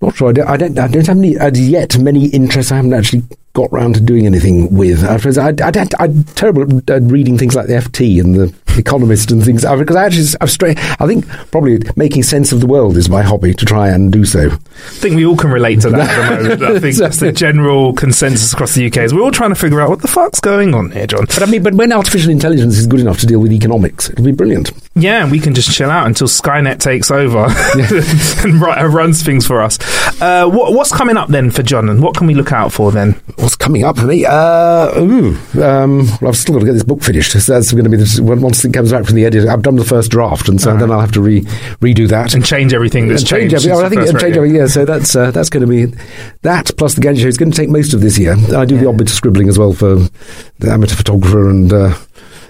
not sure. I don't, I don't. I don't have any as yet many interests. I haven't actually got round to doing anything with. Suppose I, I, I, I'm terrible at reading things like the FT and the Economist and things I- because I actually I've straight. I think probably making sense of the world is my hobby to try and do so. I think we all can relate to that at the moment. I think that's the general consensus across the UK. Is we're all trying to figure out what the fuck's going on here, Jon. But I mean, but when artificial intelligence is good enough to deal with economics, it'll be brilliant. Yeah, and we can just chill out until Skynet takes over and ru- runs things for us. Uh, what, what's coming up then for Jon, and what can we look out for then? What's coming up for me? Uh, ooh, um, well, I've still got to get this book finished. So that's going to be the, once it comes back from the editor. I've done the first draft, and so then I'll have to re, redo that And change everything that's And change changed. everything. I think and change radio. everything. Yeah, so that's uh, that's going to be that plus the Gadget Show is going to take most of this year. I do the odd bit of scribbling as well for the amateur photographer and uh,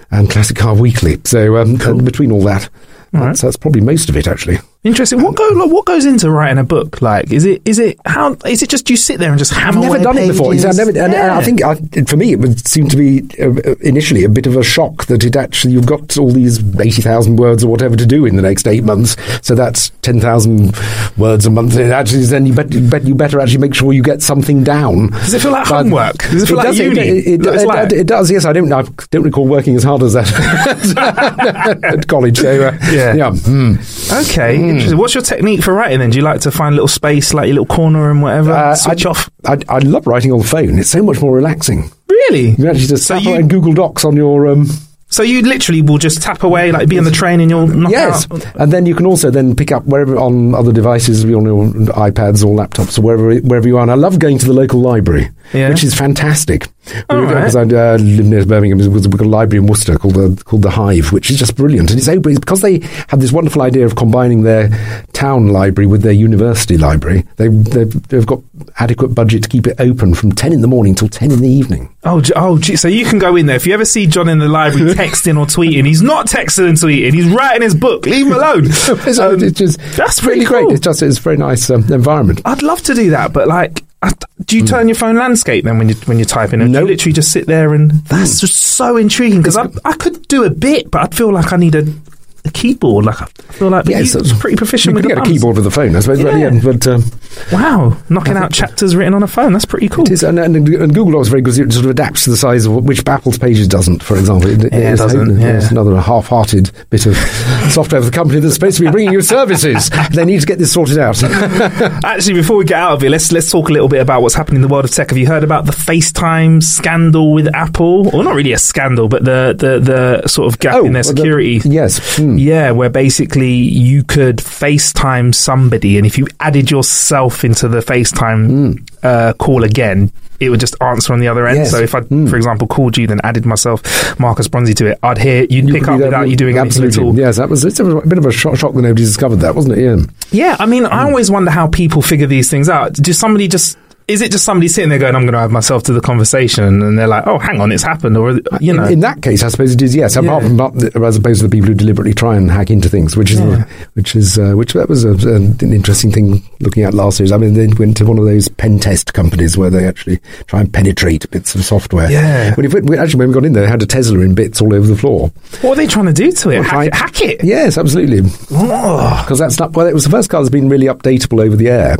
and Classic Car Weekly. So um, and between all that, that's, that's probably most of it actually. Interesting. What go like, what goes into writing a book? Like, is it is it how is it just you sit there and just I've never done it before. I've never, and, and I think I, for me it would seem to be uh, initially a bit of a shock that it actually you've got all these eighty thousand words or whatever to do in the next eight months. So that's ten thousand words a month. It actually, then you bet, bet you better actually make sure you get something down. Does it feel like But homework? Does it feel like does, uni? It, it, it- like- it does. Yes, I don't. I don't recall working as hard as that at college. So uh, Yeah. yeah. hmm. Okay, Interesting. What's your technique for writing then? Do you like to find a little space, like your little corner and whatever? Uh, Switch I, off. I, I love writing on the phone. It's so much more relaxing. Really? You can actually just So tap you- in Google Docs on your um, So you literally will just tap away, like be on the train and you'll knock Yes, out. and then you can also then pick up wherever on other devices, on your iPads or laptops or wherever wherever you are. And I love going to the local library, Yeah. which is fantastic. All right. Because I uh, live near Birmingham, there's a library in Worcester called the called the Hive, which is just brilliant. And it's open because they have this wonderful idea of combining their town library with their university library. They they've, they've got adequate budget to keep it open from ten in the morning till ten in the evening. Oh, oh, gee, so you can go in there. If you ever see Jon in the library texting or tweeting, he's not texting and tweeting. He's writing his book. Leave him alone. it's, Um, it's just that's really cool. great. It's just it's a very nice um, environment. I'd love to do that, but like, do you hmm. turn your phone landscape then when you when you're typing? No. you literally just sit there and that's hmm. just so intriguing because I I could do a bit, but I'd feel like I need a, a keyboard. Like I feel like Yeah, you, it's- it's pretty proficient. You the get a keyboard with a phone, I suppose. But, Yeah. yeah, but um, Wow, knocking out chapters written on a phone. That's pretty cool. it is, and, and, and Google Docs is very good. It sort of adapts to the size of which Apple's Pages doesn't, for example. It, Yeah, it it's- doesn't, yeah. It's another half-hearted bit of software for the company that's supposed to be bringing you services. They need to get this sorted out. Actually, before we get out of it, let's let's talk a little bit about what's happening in the world of tech. Have you heard about the FaceTime scandal with Apple? Well, not really a scandal, but the the, the sort of gap in their well, the- security. yes. Hmm. Yeah, where basically you could FaceTime somebody, and if you added yourself into the FaceTime uh, call again, it would just answer on the other end. Yes. So if I, Mm. for example, called you, then added myself, Marcus Bronzy, to it, I'd hear you'd You pick up without you doing absolutely. anything at all. Yes, that was it's a bit of a shock, shock that nobody discovered that, wasn't it? Yeah. Yeah, I mean, Hmm. I always wonder how people figure these things out. Does somebody just is it just somebody sitting there going, "I'm going to add myself to the conversation," and they're like, "Oh, hang on, it's happened," or you know, In, in that case, I suppose it is yes. Apart Yeah. from not, as opposed to the people who deliberately try and hack into things, which is Yeah. which is uh, which that was a, an interesting thing looking at last year. I mean, they went to one of those pen test companies where they actually try and penetrate bits of software. Yeah. When if we, actually when we got in there, they had a Tesla in bits all over the floor. what are they trying to do to it? Well, Hack, try- it? Hack it? Yes, absolutely. Oh. Because that's not well. It was the first car that's been really updatable over the air.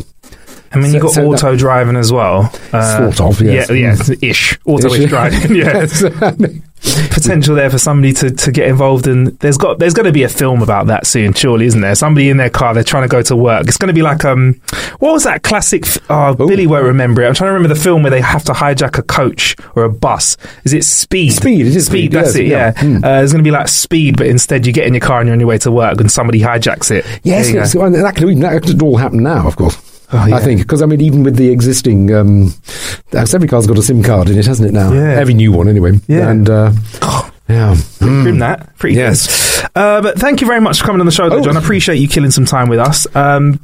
I mean, you So- got so that- auto driving as well. Uh, Sort of, yes. Yeah, yeah, ish. Auto ish driving. Yeah, potential there for somebody to, to get involved in. There's got there's going to be a film about that soon, surely, isn't there? Somebody in their car, they're trying to go to work. It's going to be like um, what was that classic? f- Oh, Billy won't remember it. I'm trying to remember the film where they have to hijack a coach or a bus. Is it Speed? Speed, it is Speed, That's yes, it. Yeah, yeah. Hmm. uh, it's going to be like Speed, but instead you get in your car and you're on your way to work, and somebody hijacks it. Yes, yes. Well, that could, that could all happen now, of course. Oh, yeah. I think because I mean, even with the existing, um, every car's got a SIM card in it, hasn't it? Now, Yeah. every new one, anyway. Yeah. and uh, yeah, grim that. Pretty Yes. good. Uh, but thank you very much for coming on the show, though, Oh. Jon. I appreciate you killing some time with us. Um,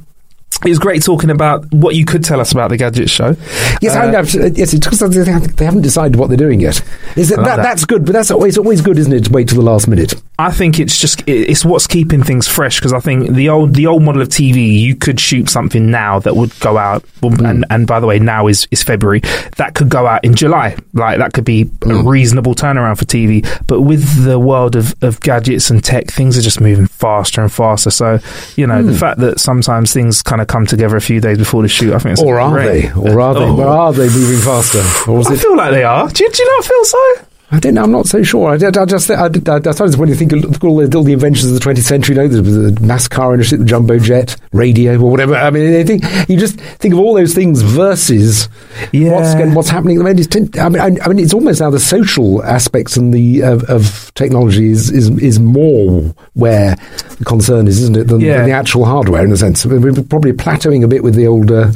It was great talking about what you could tell us about the Gadget Show. Yes, Uh, I know. Yes, it's because they haven't they haven't decided what they're doing yet. Is it, like that, that. That's good, but that's always always good, isn't it? To wait till the last minute. I think it's just it- it's what's keeping things fresh because I think the old the old model of TV you could shoot something now that would go out Hmm. and and by the way now is is February that could go out in July like that could be a Hmm. reasonable turnaround for TV but with the world of, of gadgets and tech things are just moving faster and faster so you know Hmm. the fact that sometimes things kind of come together a few days before the shoot I think it's Or are great. they? Or are they? Oh. Or are they moving faster? I it? feel like they are do you, do you not feel so I don't know. I'm not so sure. I, I just I, I, I started when you think of all the, all the inventions of the 20th century. You know, the, the mass car ownership, the jumbo jet, radio, or whatever. I mean, I think you just think of all those things versus Yeah. what's going, what's happening at the moment. I mean, I, I mean, it's almost now the social aspects and the of, of technology is, is is more where the concern is, isn't it, than, Yeah. than the actual hardware in a sense. We're probably plateauing a bit with the old. Uh,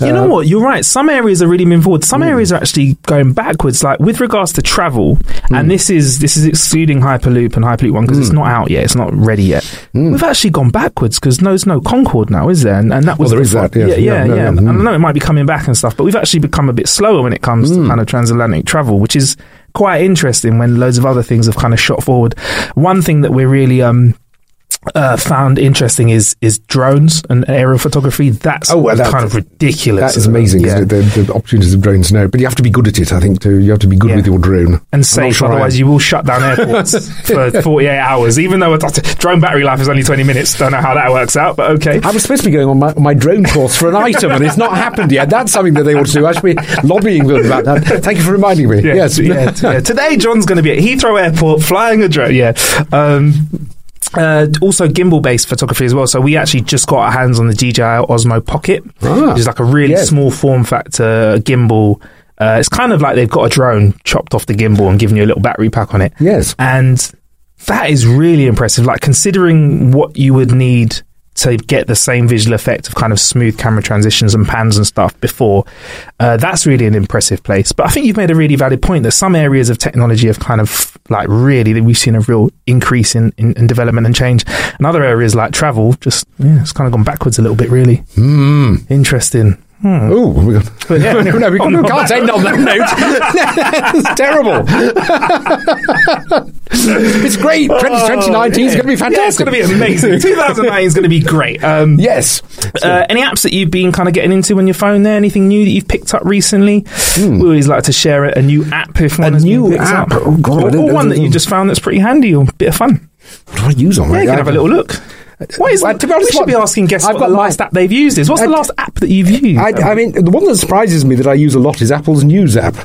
You know uh, what? You're right. Some areas are really moving forward. Some hmm. areas are actually going backwards. Like with regards to travel, and hmm. this is this is excluding Hyperloop and Hyperloop One because it's hmm. not out yet. It's not ready yet. We've actually gone backwards because there's no Concorde now, is there? And, and that was there the is that, yes. Yeah, yeah, Yeah, no, yeah. yeah. And Mm. I know it might be coming back and stuff, but we've actually become a bit slower when it comes to kind of transatlantic travel, which is quite interesting. When loads of other things have kind of shot forward. One thing that we're really um uh, found interesting is is drones and aerial photography. That's Oh, well, that- kind of ridiculous. that is amazing. Yeah. The, the opportunities of drones now, but you have to be good at it. I think too. You have to be good Yeah. with your drone and safe. sure Otherwise, you will shut down airports for 48 hours. Even though a drone battery life is only 20 minutes, don't know how that works out, but okay. I was supposed to be going on my, my drone course for an item, and it's not happened yet. That's something that they ought to do. I should be lobbying them about that. Thank you for reminding me. Yeah, yes. yeah. Today, Jon's going to be at Heathrow Airport flying a drone. Yeah. Um, uh, also gimbal based photography as well. So we actually just got our hands on the DJI Osmo Pocket, Ah, which is like a really small form factor gimbal. Uh, it's kind of like they've got a drone chopped off the gimbal and given you a little battery pack on it. Yes. And that is really impressive. Like considering what you would need to get the same visual effect of kind of smooth camera transitions and pans and stuff before, uh, that's really an impressive place. But I think you've made a really valid point that some areas of technology have kind of like really, we've seen a real increase in, in, in development and change. And other areas like travel, just, yeah, it's kind of gone backwards a little bit, really. Hmm. Interesting. Oh, we got, yeah. no, no, we, we that can't end on that note. it's terrible. it's great. 2019 is going to be fantastic. Yeah, it's going to be amazing. 2009 is going to be great. Um, Yes. Uh, any apps that you've been kind of getting into on your phone there? Anything new that you've picked up recently? We always like to share a, a new app if one has Hmm. new been picked app? up. Oh, God, or, or one that you just found that's pretty handy or a bit of fun. What do I use on Yeah, you can have a little look. What is Well, to be honest, we should what- be asking guests I've what the got my- last app they've used is. What's the last app that you've used? I, I mean, the one that surprises me that I use a lot is Apple's News app.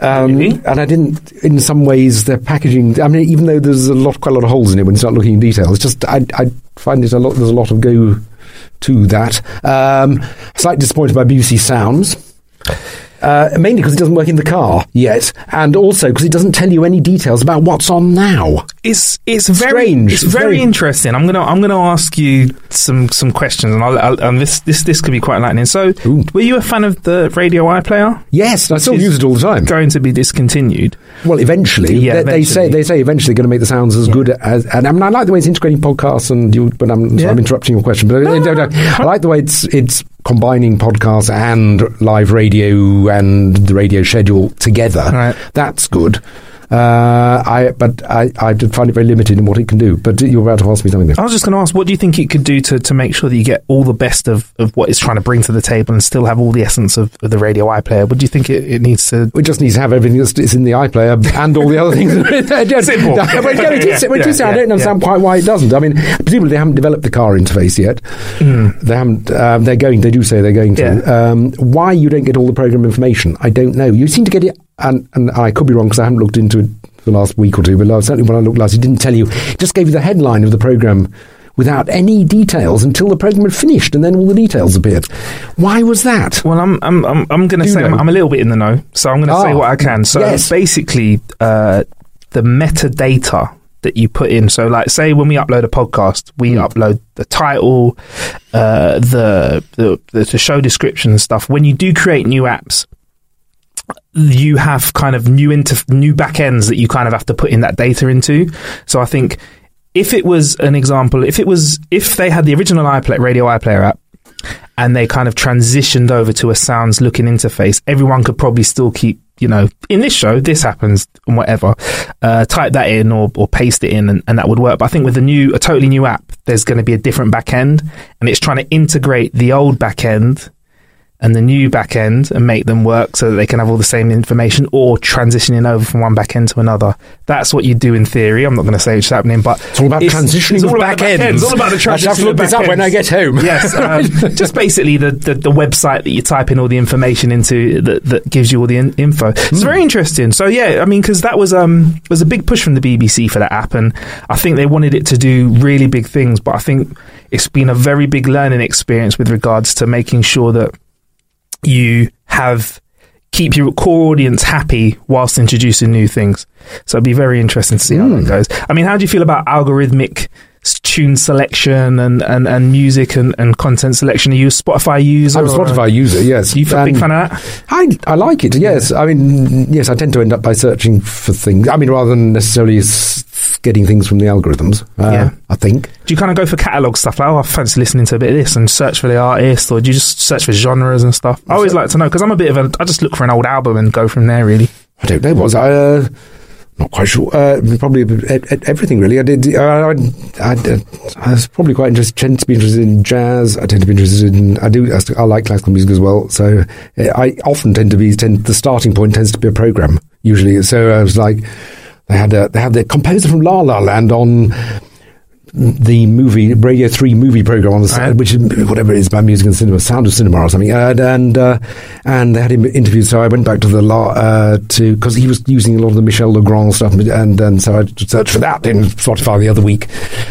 Um, Really? And I didn't, in some ways, their packaging. I mean, even though there's a lot, quite a lot of holes in it when you start looking in detail, it's just I, I find it a lot. There's a lot of go to that. Um, slightly disappointed by BBC Sounds. Uh, mainly because it doesn't work in the car yet, and also because it doesn't tell you any details about what's on now. it's it's very Strange. it's It's very, very- interesting. I'm gonna I'm gonna ask you some some questions, and I'll, I'll and this this this could be quite enlightening. So, Ooh. were you a fan of the Radio iPlayer? Yes, I still use it all the time. Going to be discontinued. Well, eventually, Yeah, they, they say eventually. they say eventually going to make the sounds as good as. And I mean, I like the way it's integrating podcasts and you. But I'm, so Yeah. I'm interrupting your question. But I, I, I like the way it's it's combining podcasts and live radio and the radio schedule together. Right. That's good. Uh, I but I I find it very limited in what it can do. But you were about to ask me something. I was just going to ask, what do you think it could do to, to make sure that you get all the best of, of what it's trying to bring to the table and still have all the essence of, of the radio iPlayer? What do you think it, it needs to? It just needs to have everything that's that's in the iPlayer and all the other things. Simple. But no, it is, it is, I don't yeah, understand quite why it doesn't. I mean, presumably they haven't developed the car interface yet. They haven't. Um, they're going. They do say they're going to. Yeah. Um, why you don't get all the program information, I don't know. You seem to get it, and, and I could be wrong because I haven't looked into it for the last week or two. But certainly when I looked last, it didn't tell you. Just gave you the headline of the program. Without any details until the program had finished, and then all the details appeared. Why was that? Well, I'm I'm I'm, I'm going to say I'm. I'm a little bit in the know, so I'm going to say Ah, what I can. So yes. basically, uh, the metadata that you put in. So, like, say when we upload a podcast, we Hmm. upload the title, uh, the the the show description and stuff. When you do create new apps, you have kind of new inter- new backends that you kind of have to put in that data into. So I think if it was an example, if it was if they had the original iPlayer radio iPlayer app and they kind of transitioned over to a sounds looking interface, everyone could probably still keep, you know, in this show, this happens and whatever, uh, type that in or, or paste it in and, and that would work. But I think with a new, a totally new app, there's going to be a different back end and it's trying to integrate the old back end and the new back end and make them work so that they can have all the same information or transitioning over from one back end to another. That's what you do in theory. I'm not going to say it's happening, but It's all about transitioning it's all about back ends. It's all about the transition. I have to look this up when. I get home. Yes, um, just basically the, the, the website that you type in all the information into that, that gives you all the in, info. It's very interesting. So yeah, I mean, because that was um was a big push from the BBC for that app, and I think they wanted it to do really big things. But I think it's been a very big learning experience with regards to making sure that you have keep your core audience happy whilst introducing new things. So it'd be very interesting to see how that hmm. goes. I mean, how do you feel about algorithmic tune selection and, and, and music and, and content selection? Are you a Spotify user? I'm a Spotify user, yes. You a big fan of that? I, I like it, yes. I mean, yes, I tend to end up by searching for things. I mean, rather than necessarily getting things from the algorithms, uh, Yeah. I think. Do you kind of go for catalogue stuff? Like, oh, I fancy listening to a bit of this and search for the artist, or do you just search for genres and stuff? I always like to know because I'm a bit of a. I just look for an old album and go from there. Really. I don't know. Was I? Uh, not quite sure. Uh, probably everything, really. I did. I, I, I was probably quite interested. Tend to be interested in jazz. I tend to be interested in. I do. I like classical music as well. So uh, I often tend to be. Tend, the starting point tends to be a program usually. So I was like, they had a, they had the composer from La La Land on the movie Radio Three movie program on the side, which is whatever it is about music and cinema, Sound of Cinema or something, and and, uh, and they had him interviewed. So I went back to the La uh, to because he was using a lot of the Michel Legrand stuff, and and so I searched for that in Spotify the other week,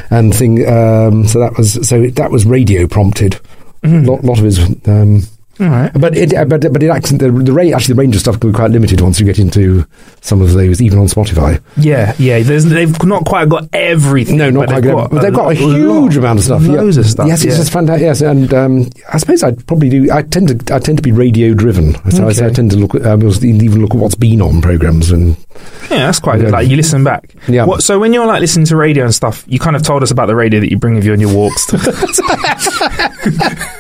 and thing. Um, so that was so that was radio prompted. Mm-hmm. Lot, lot of his. Um, All right. but it, but but it actually the, the ra- actually the range of stuff can be quite limited once you get into some of those, even on Spotify. Yeah, yeah. There's, they've not quite got everything. No, not quite. they've Got, but they've got a huge lot, amount of stuff. Loads yeah. of stuff. Yes, it's yeah. just fantastic. Yes, and um, I suppose I'd probably do. I tend to. I tend to be radio driven. So I, say I tend to look. At, um, even look at what's been on programs and. Yeah, that's quite good. Like you listen back. Yeah. What, so when you're like listening to radio and stuff, you kind of told us about the radio that you bring with you on your walks.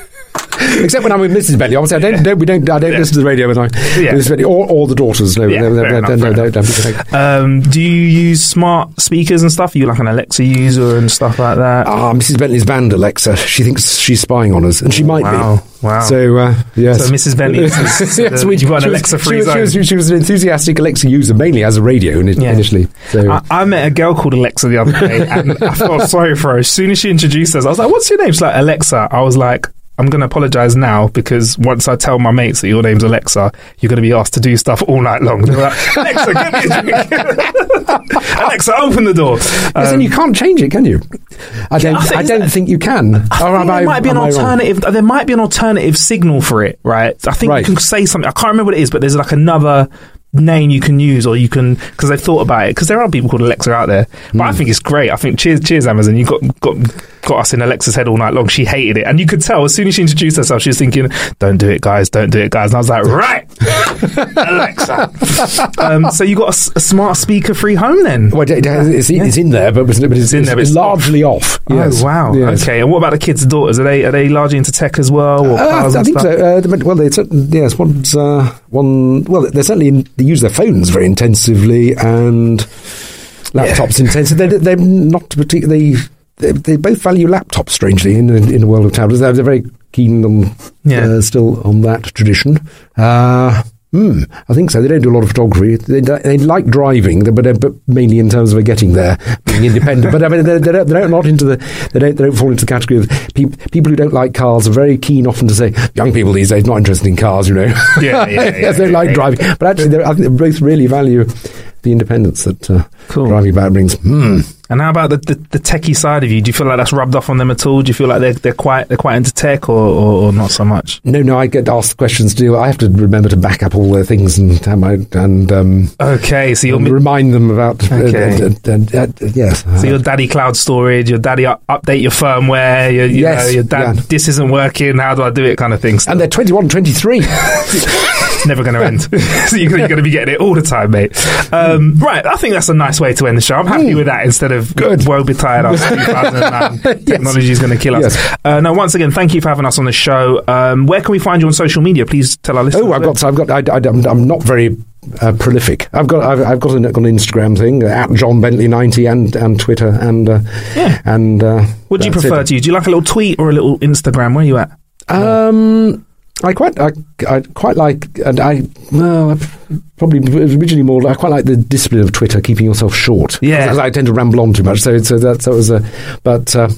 Except when I'm with Mrs. Bentley, obviously I don't. don't we don't. I don't listen to the radio when I. Yeah. Mrs. Bentley, or, or the daughters. No, Yeah, no, no, no, enough, no, no, don't um, do you use smart speakers and stuff? Are you like an Alexa user and stuff like that? Ah, Mrs. Bentley's banned Alexa. She thinks she's spying on us, and she might wow, be. wow. So uh, yes. So Mrs. Bentley, is- yes, we, you've got an she was- Alexa-free she was, she, was, she was an enthusiastic Alexa user, mainly as a radio in, Yeah. initially. So I, I met a girl called Alexa the other day, and I felt sorry for her. As soon as she introduced us, I was like, "What's your name?" She's like, "Alexa." I was like. I'm going to apologize now because once I tell my mates that your name's Alexa, you're going to be asked to do stuff all night long. They're like, Alexa, get me a drink. Alexa, open the door. Yes, Um, and you can't change it, can you? I don't. I think I, don't that- think you can. I think there I- might be an am I wrong? alternative. There might be an alternative signal for it, right? I think Right. you can say something. I can't remember what it is, but there's like another name you can use, or you can because they've thought about it. Because there are people called Alexa out there, but I Hmm. think it's great. I think cheers, cheers, Amazon. You got got got us in Alexa's head all night long. She hated it, and you could tell as soon as she introduced herself, she was thinking, "Don't do it, guys. Don't do it, guys." And I was like, "Right, Alexa." um, so you got a smart speaker free home then? Well, it, has- it's, it's in there, but, but it's, It's in there, but it's it's largely off. Yes. Oh wow! Yes. Okay, and what about the kids' daughters? Are they are they largely into tech as well? Or Uh, I think so. Uh, well, they yes. One's uh, one. Well, they're certainly in, they use their phones very intensively and laptops intensively. They're, they're not particularly. They, they both value laptops strangely in in the world of tablets. They're, very keen on Yeah. uh, still on that tradition. Uh, Hmm, I think so. They don't do a lot of photography. They, they like driving, but, but mainly in terms of getting there, being independent. but I mean, they're, they're, they're not into the they don't they don't fall into the category of peop, people who don't like cars are very keen often to say young people these days not interested in cars. You know, Yeah, yeah, yeah, Yes, they yeah, like yeah. driving, but actually, I think they both really value the independence that uh, Cool. driving about brings. Hmm. And how about the, the the techie side of you? Do you feel like that's rubbed off on them at all? Do you feel like they're they're quite they're quite into tech or, or, or not so much? No, no, I get asked questions too. I have to remember to back up all their things and and um, Okay, so and remind them about. uh, Okay. uh, uh, uh, uh, yes. so your daddy cloud storage, your daddy up, update your firmware, your, you Yes, know, your dad yeah. this isn't working. How do I do it? Kind of things. and they're 21, 23. it's never going to end. so you're, going to be getting it all the time, mate. Um, right, I think that's a nice way to end the show. I'm happy Mm. with that instead of Good. woe betide us 2009. Technology is going to kill us. Yes. Uh, no, once again, thank you for having us on the show. Um, where can we find you on social media? Please tell our listeners. Oh, I've got. I've got. I, I'm not very uh, prolific. I've got. I've, I've got an, an Instagram thing uh, at Jon Bentley ninety and and Twitter and uh, Yeah. and. Uh, What do you prefer it. to use? Do you like a little tweet or a little Instagram? Where are you at? Um, I quite, I, I quite like, and I, well, probably originally more. I quite like the discipline of Twitter, keeping yourself short. Yeah. because I tend to ramble on too much. So, so that, that was a, but uh,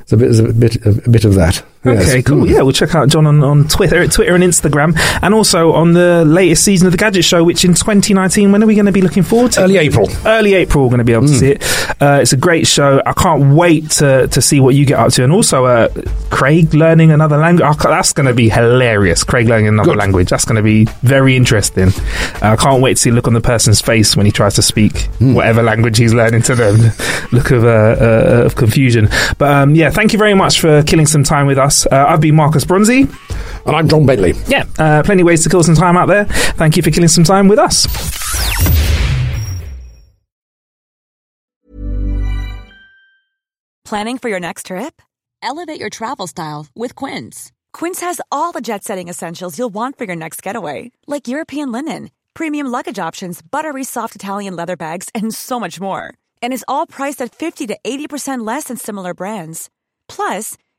it's a bit, it's a bit, a bit of that. Okay, cool. Mm. Yeah, we'll check out Jon on, on Twitter, Twitter and Instagram, and also on the latest season of the Gadget Show, which in 2019. When are we going to be looking forward to? Early April. Early April, we're going to be able to see it. Uh, it's a great show. I can't wait to to see what you get up to, and also uh, Craig learning another language. That's going to be hilarious. Craig learning another Good. language. That's going to be very interesting. Uh, I can't wait to see the look on the person's face when he tries to speak whatever language he's learning to them. look of uh, uh, of confusion. But um, yeah, thank you very much for killing some time with us. Uh, I've been Marcus Bronzy. And I'm Jon Bentley. Yeah, uh, plenty of ways to kill some time out there. Thank you for killing some time with us. Planning for your next trip? Elevate your travel style with Quince. Quince has all the jet setting essentials you'll want for your next getaway, like European linen, premium luggage options, buttery soft Italian leather bags, and so much more. And is all priced at 50 to 80% less than similar brands. Plus,